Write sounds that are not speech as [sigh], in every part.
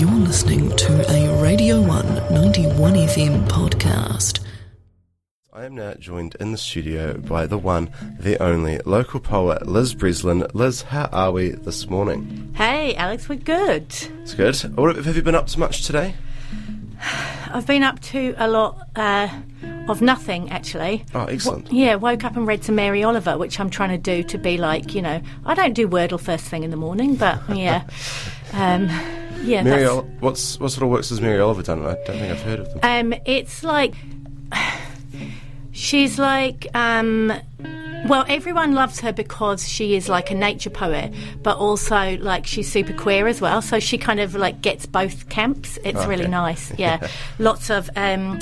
You're listening to a Radio 1 91 FM podcast. I am now joined in the studio by the one, the only local poet, Liz Breslin. Liz, how are we this morning? Hey, Alex, we're good. It's good. What, have you been up to much today? [sighs] I've been up to a lot uh, of nothing, actually. Oh, excellent. W- yeah, woke up and read some Mary Oliver, which I'm trying to do to be like, you know, I don't do Wordle first thing in the morning, but yeah. [laughs] um, yeah, Mary, Ol- what's what sort of works has Mary Oliver done? I don't think I've heard of them. Um, it's like she's like um, well, everyone loves her because she is like a nature poet, but also like she's super queer as well. So she kind of like gets both camps. It's really Okay. nice. [laughs] Yeah, lots of. Um,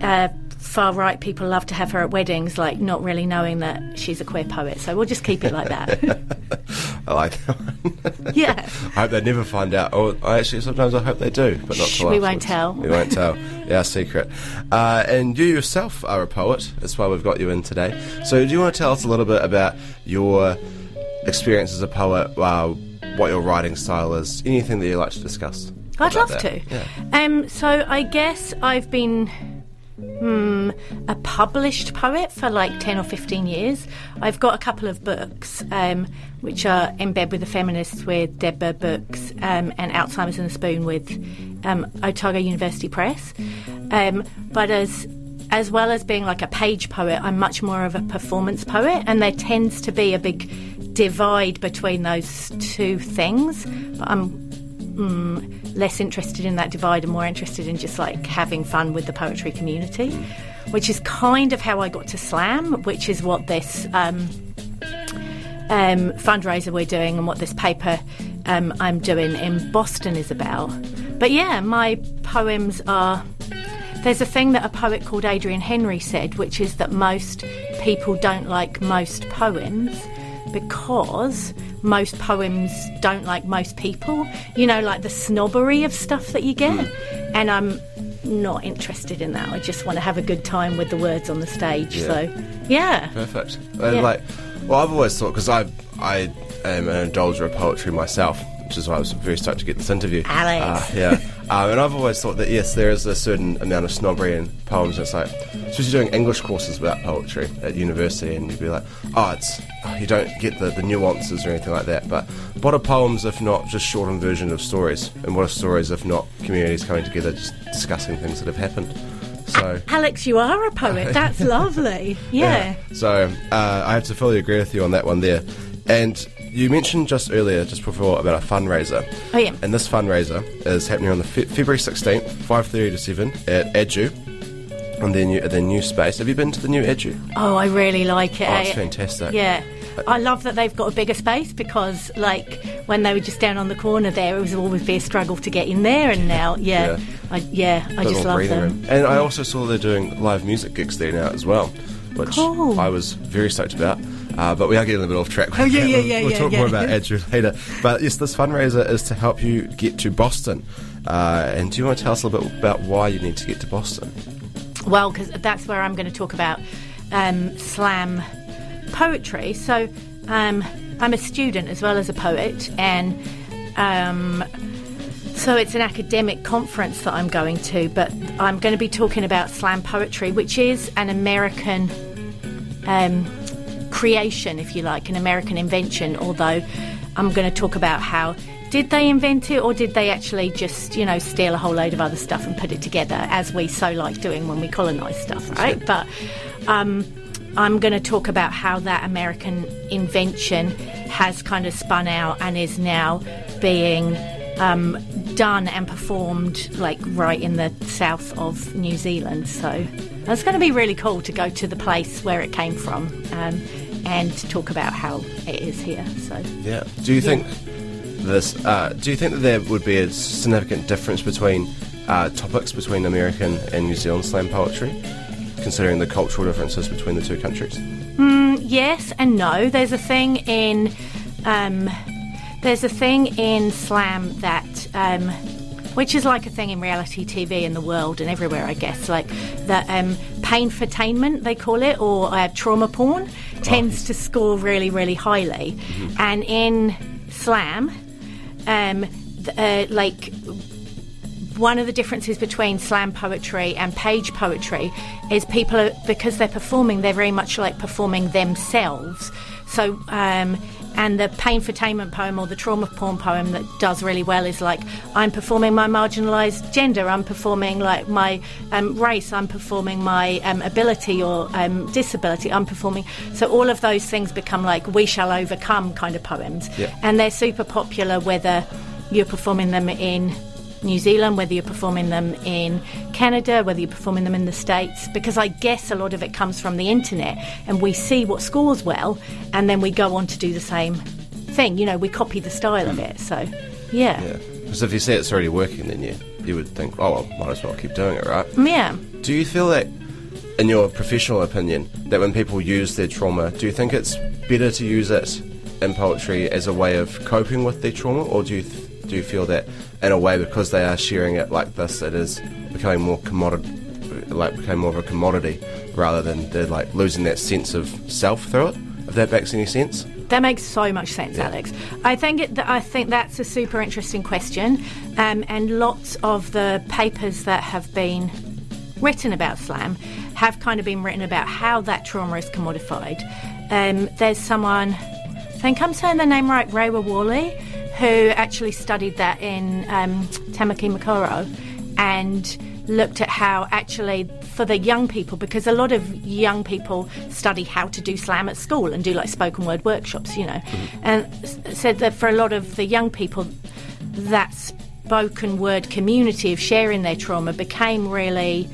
uh, Far right people love to have her at weddings, like not really knowing that she's a queer poet. So we'll just keep it like that. [laughs] I like that one. [laughs] yeah. I hope they never find out. Or I actually sometimes I hope they do, but not Shh, till we won't tell. We won't tell. [laughs] Yeah, secret. Uh, and you yourself are a poet. That's why we've got you in today. So, do you want to tell us a little bit about your experience as a poet? Uh, what your writing style is? Anything that you like to discuss? I'd love that? to. Yeah. Um, so I guess I've been hmm, a published poet for like 10 or 15 years. I've got a couple of books, um, which are In Bed with the Feminists with Dead Bird Books um, and Alzheimer's and the Spoon with um, Otago University Press. Um, but as as well as being like a page poet, I'm much more of a performance poet, and there tends to be a big divide between those two things. But I'm mm, less interested in that divide and more interested in just like having fun with the poetry community, which is kind of how I got to slam, which is what this um, um, fundraiser we're doing and what this paper um, I'm doing in Boston is about. But yeah, my poems are. There's a thing that a poet called Adrian Henri said, which is that most people don't like most poems because most poems don't like most people. You know, like the snobbery of stuff that you get. And I'm not interested in that. I just want to have a good time with the words on the stage. Yeah. So, yeah. Perfect. Uh, Yeah. Like, well, I've always thought because I I am an indulger of poetry myself, which is why I was very stoked to get this interview. Alex. Uh, yeah. Um, and I've always thought that yes, there is a certain amount of snobbery in poems. It's like, especially doing English courses about poetry at university, and you'd be like, oh, it's oh, you don't get the, the nuances or anything like that. But what are poems if not just shortened version of stories? And what are stories if not communities coming together, just discussing things that have happened? So. Alex, you are a poet. That's [laughs] lovely. Yeah. So uh, I have to fully agree with you on that one there. And you mentioned just earlier, just before, about a fundraiser. Oh, yeah. And this fundraiser is happening on the fe- February 16th, 5.30 to 7 at Edu. And their new, their new space. Have you been to the new Edu? Oh, I really like it. Oh, it's fantastic. Yeah. Uh, I love that they've got a bigger space because, like, when they were just down on the corner there, it was always be a struggle to get in there. And now, [laughs] yeah, Yeah. I, yeah, I just love them. room. And I also saw they're doing live music gigs there now as well, which Cool. I was very stoked about. Uh, but we are getting a little bit off track. Oh, yeah, yeah, We'll- yeah, We'll yeah, talk yeah. more about Edu [laughs] later. But yes, this fundraiser is to help you get to Boston. Uh, and do you want to tell us a little bit about why you need to get to Boston? Well, because that's where I'm going to talk about um, slam poetry. So um, I'm a student as well as a poet, and um, so it's an academic conference that I'm going to. But I'm going to be talking about slam poetry, which is an American um, creation, if you like, an American invention. Although I'm going to talk about how. Did they invent it, or did they actually just, you know, steal a whole load of other stuff and put it together, as we so like doing when we colonise stuff, right? But um, I'm going to talk about how that American invention has kind of spun out and is now being um, done and performed like right in the south of New Zealand. So it's going to be really cool to go to the place where it came from um, and talk about how it is here. So Yeah. Do you think this? Uh, do you think that there would be a significant difference between uh, topics between American and New Zealand slam poetry, considering the cultural differences between the two countries? yes and no. There's a thing in um, there's a thing in slam that um, which is like a thing in reality TV in the world and everywhere, I guess. Like the um, pain fatainment they call it, or uh, trauma porn, tends to score really, really highly. And in slam, um, uh, like one of the differences between slam poetry and page poetry is people are, because they're performing, they're very much like performing themselves. So, um, and the pain for poem or the trauma porn poem that does really well is like I'm performing my marginalised gender, I'm performing like my um, race, I'm performing my um, ability or um, disability, I'm performing. So all of those things become like we shall overcome kind of poems, Yeah. and they're super popular whether you're performing them in New Zealand, whether you're performing them in Canada, whether you're performing them in the States, because I guess a lot of it comes from the internet and we see what scores well and then we go on to do the same thing. You know, we copy the style of mm. it. So, yeah. Yeah. Because if you see it's already working, then you you would think, oh, well, might as well keep doing it, right? Yeah. Do you feel that, in your professional opinion, that when people use their trauma, do you think it's better to use it in poetry as a way of coping with their trauma, or do you th- do you feel that in a way because they are sharing it like this, it is becoming more commodity, like becoming more of a commodity rather than they're like losing that sense of self through it? If that makes any sense. That makes so much sense, Yeah. Alex. I think it, I think that's a super interesting question, um, and lots of the papers that have been written about slam have kind of been written about how that trauma is commodified. Um, there's someone, I think I'm saying the name right, Rewa Worley, who actually studied that in um, Tamaki Makaurau and looked at how actually for the young people because a lot of young people study how to do slam at school and do like spoken word workshops you know. And said that for a lot of the young people that spoken word community of sharing their trauma became really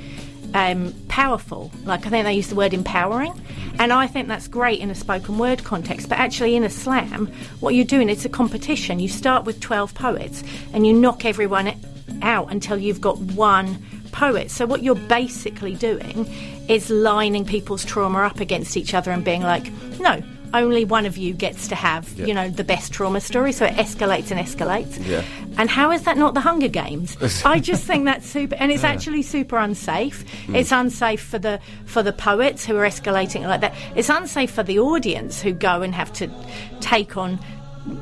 um, powerful. Like I think they use the word empowering, and I think that's great in a spoken word context. But actually, in a slam, what you're doing it's a competition. You start with twelve poets, and you knock everyone out until you've got one poet. So what you're basically doing is lining people's trauma up against each other and being like, no. Only one of you gets to have, Yeah. you know, the best trauma story. So it escalates and escalates. Yeah. And how is that not the Hunger Games? [laughs] I just think that's super, and it's actually super unsafe. Hmm. It's unsafe for the for the poets who are escalating like that. It's unsafe for the audience who go and have to take on,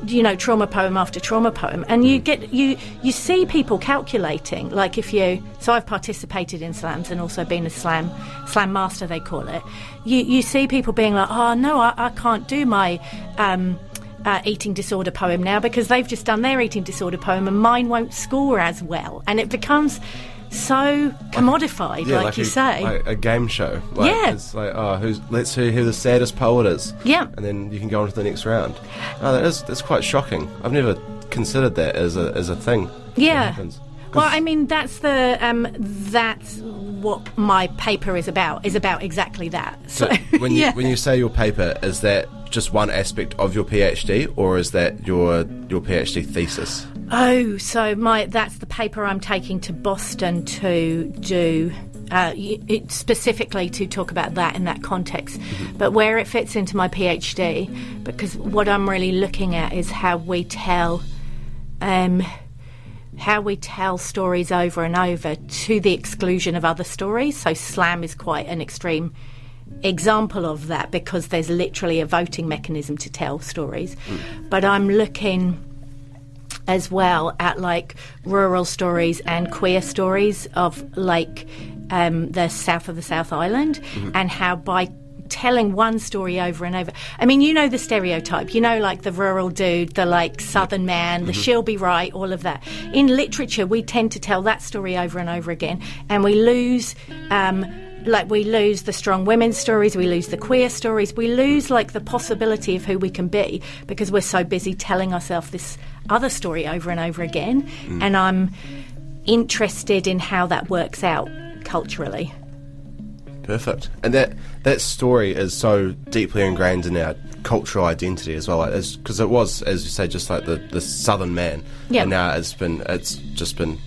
you know, trauma poem after trauma poem, and you get you you see people calculating. Like if you, so I've participated in slams and also been a slam slam master, they call it. You you see people being like, oh no, I, I can't do my. Um, uh, eating disorder poem now because they've just done their eating disorder poem and mine won't score as well. And it becomes so commodified, like, you a, say. like a game show. Like, Yeah. it's like oh, who's let's see who the saddest poet is. Yeah. and then you can go on to the next round. Oh, that is that's quite shocking. I've never considered that as a as a thing. Yeah. Well, I mean, that's the um, that's what my paper is about. Is about exactly that. So, So when [laughs] you yeah. when you say your paper, is that just one aspect of your PhD, or is that your your PhD thesis? Oh, so my that's the paper I'm taking to Boston to do. Uh, it, specifically to talk about that in that context, but where it fits into my PhD, because what I'm really looking at is how we tell, um, how we tell stories over and over to the exclusion of other stories. So slam is quite an extreme example of that because there's literally a voting mechanism to tell stories. But I'm looking as well at like rural stories and queer stories of like um, the south of the South Island and how by telling one story over and over. I mean, you know the stereotype, you know, like the rural dude, the like southern man, the she'll be right, all of that. In literature, we tend to tell that story over and over again, and we lose. Um, like we lose the strong women's stories, we lose the queer stories, we lose like the possibility of who we can be because we're so busy telling ourselves this other story over and over again. Mm. And I'm interested in how that works out culturally. Perfect. And that that story is so deeply ingrained in our cultural identity as well, like, because it was, as you say, just like the, the southern man. Yeah. And now it's been it's just been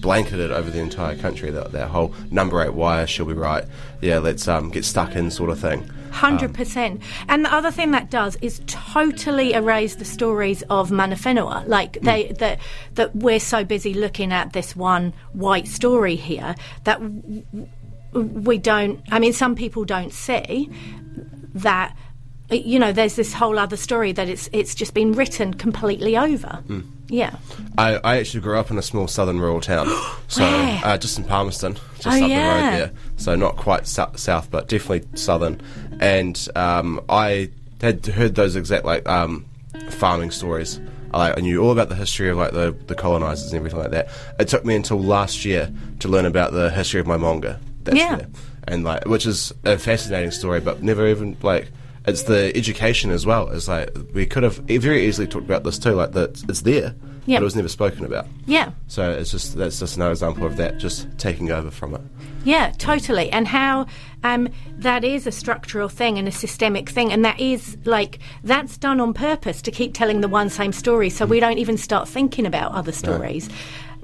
blanketed over the entire country. That that whole number eight wire, she'll be right. Yeah, let's um get stuck in sort of thing. Hundred percent. And the other thing that does is totally erase the stories of Mana Whenua. Like they that that we're so busy looking at this one white story here that we don't. I mean, some people don't see that. You know, there's this whole other story that it's it's just been written completely over. Yeah. I, I actually grew up in a small southern rural town, [gasps] so Where? uh, just in Palmerston, just Oh, up the road there. So not quite sou- south, but definitely southern. And um, I had heard those exact like um, farming stories. I, I knew all about the history of like the, the colonizers and everything like that. It took me until last year to learn about the history of my manga. That's Yeah. there. and like which is a fascinating story, but never even like. It's the education as well. It's like we could have very easily talked about this too. Like that, it's there, Yeah. but it was never spoken about. Yeah. So it's just that's just another example of that just taking over from it. Yeah, totally. And how um, that is a structural thing and a systemic thing. And that is like, that's done on purpose to keep telling the one same story so we don't even start thinking about other stories.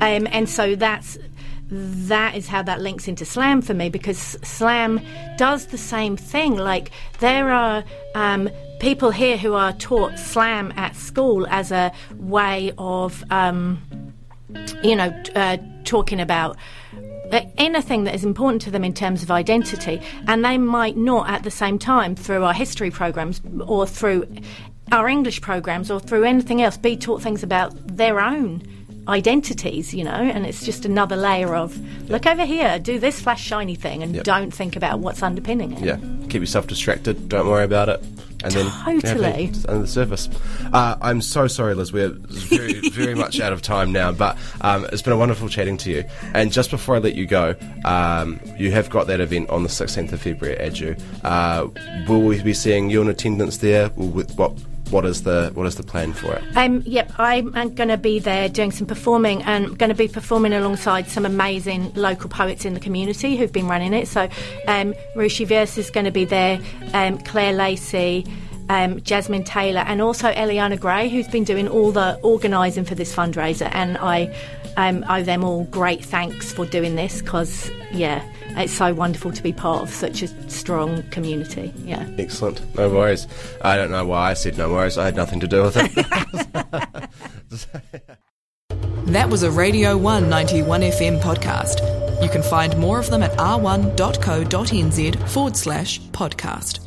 Um, and so that's. That is how that links into slam for me because slam does the same thing. Like, there are um, people here who are taught slam at school as a way of. Um, you know, uh, talking about uh, anything that is important to them in terms of identity, and they might not at the same time through our history programs or through our English programs or through anything else be taught things about their own identities, you know, and it's just another layer of look over here, do this flash shiny thing, and Yep. don't think about what's underpinning it. Yeah, keep yourself distracted. Don't worry about it. And then Totally. under the surface. Uh, I'm so sorry, Liz. We're very, [laughs] very much out of time now, but um, it's been a wonderful chatting to you. And just before I let you go, um, you have got that event on the 16th of February at you. Uh, will we be seeing you in attendance there? Will we- What What is the What is the plan for it? Um, yep, I'm going to be there doing some performing and going to be performing alongside some amazing local poets in the community who've been running it. So, um, Rushi Vyas is going to be there, um, Claire Lacey, um, Jasmine Taylor, and also Eliana Gray, who's been doing all the organising for this fundraiser. And I um, owe them all great thanks for doing this because, yeah, it's so wonderful to be part of such a strong community. Yeah. Excellent. No worries. I don't know why I said no worries. I had nothing to do with it. [laughs] That was a Radio 191 FM podcast. You can find more of them at r1.co.nz forward slash podcast.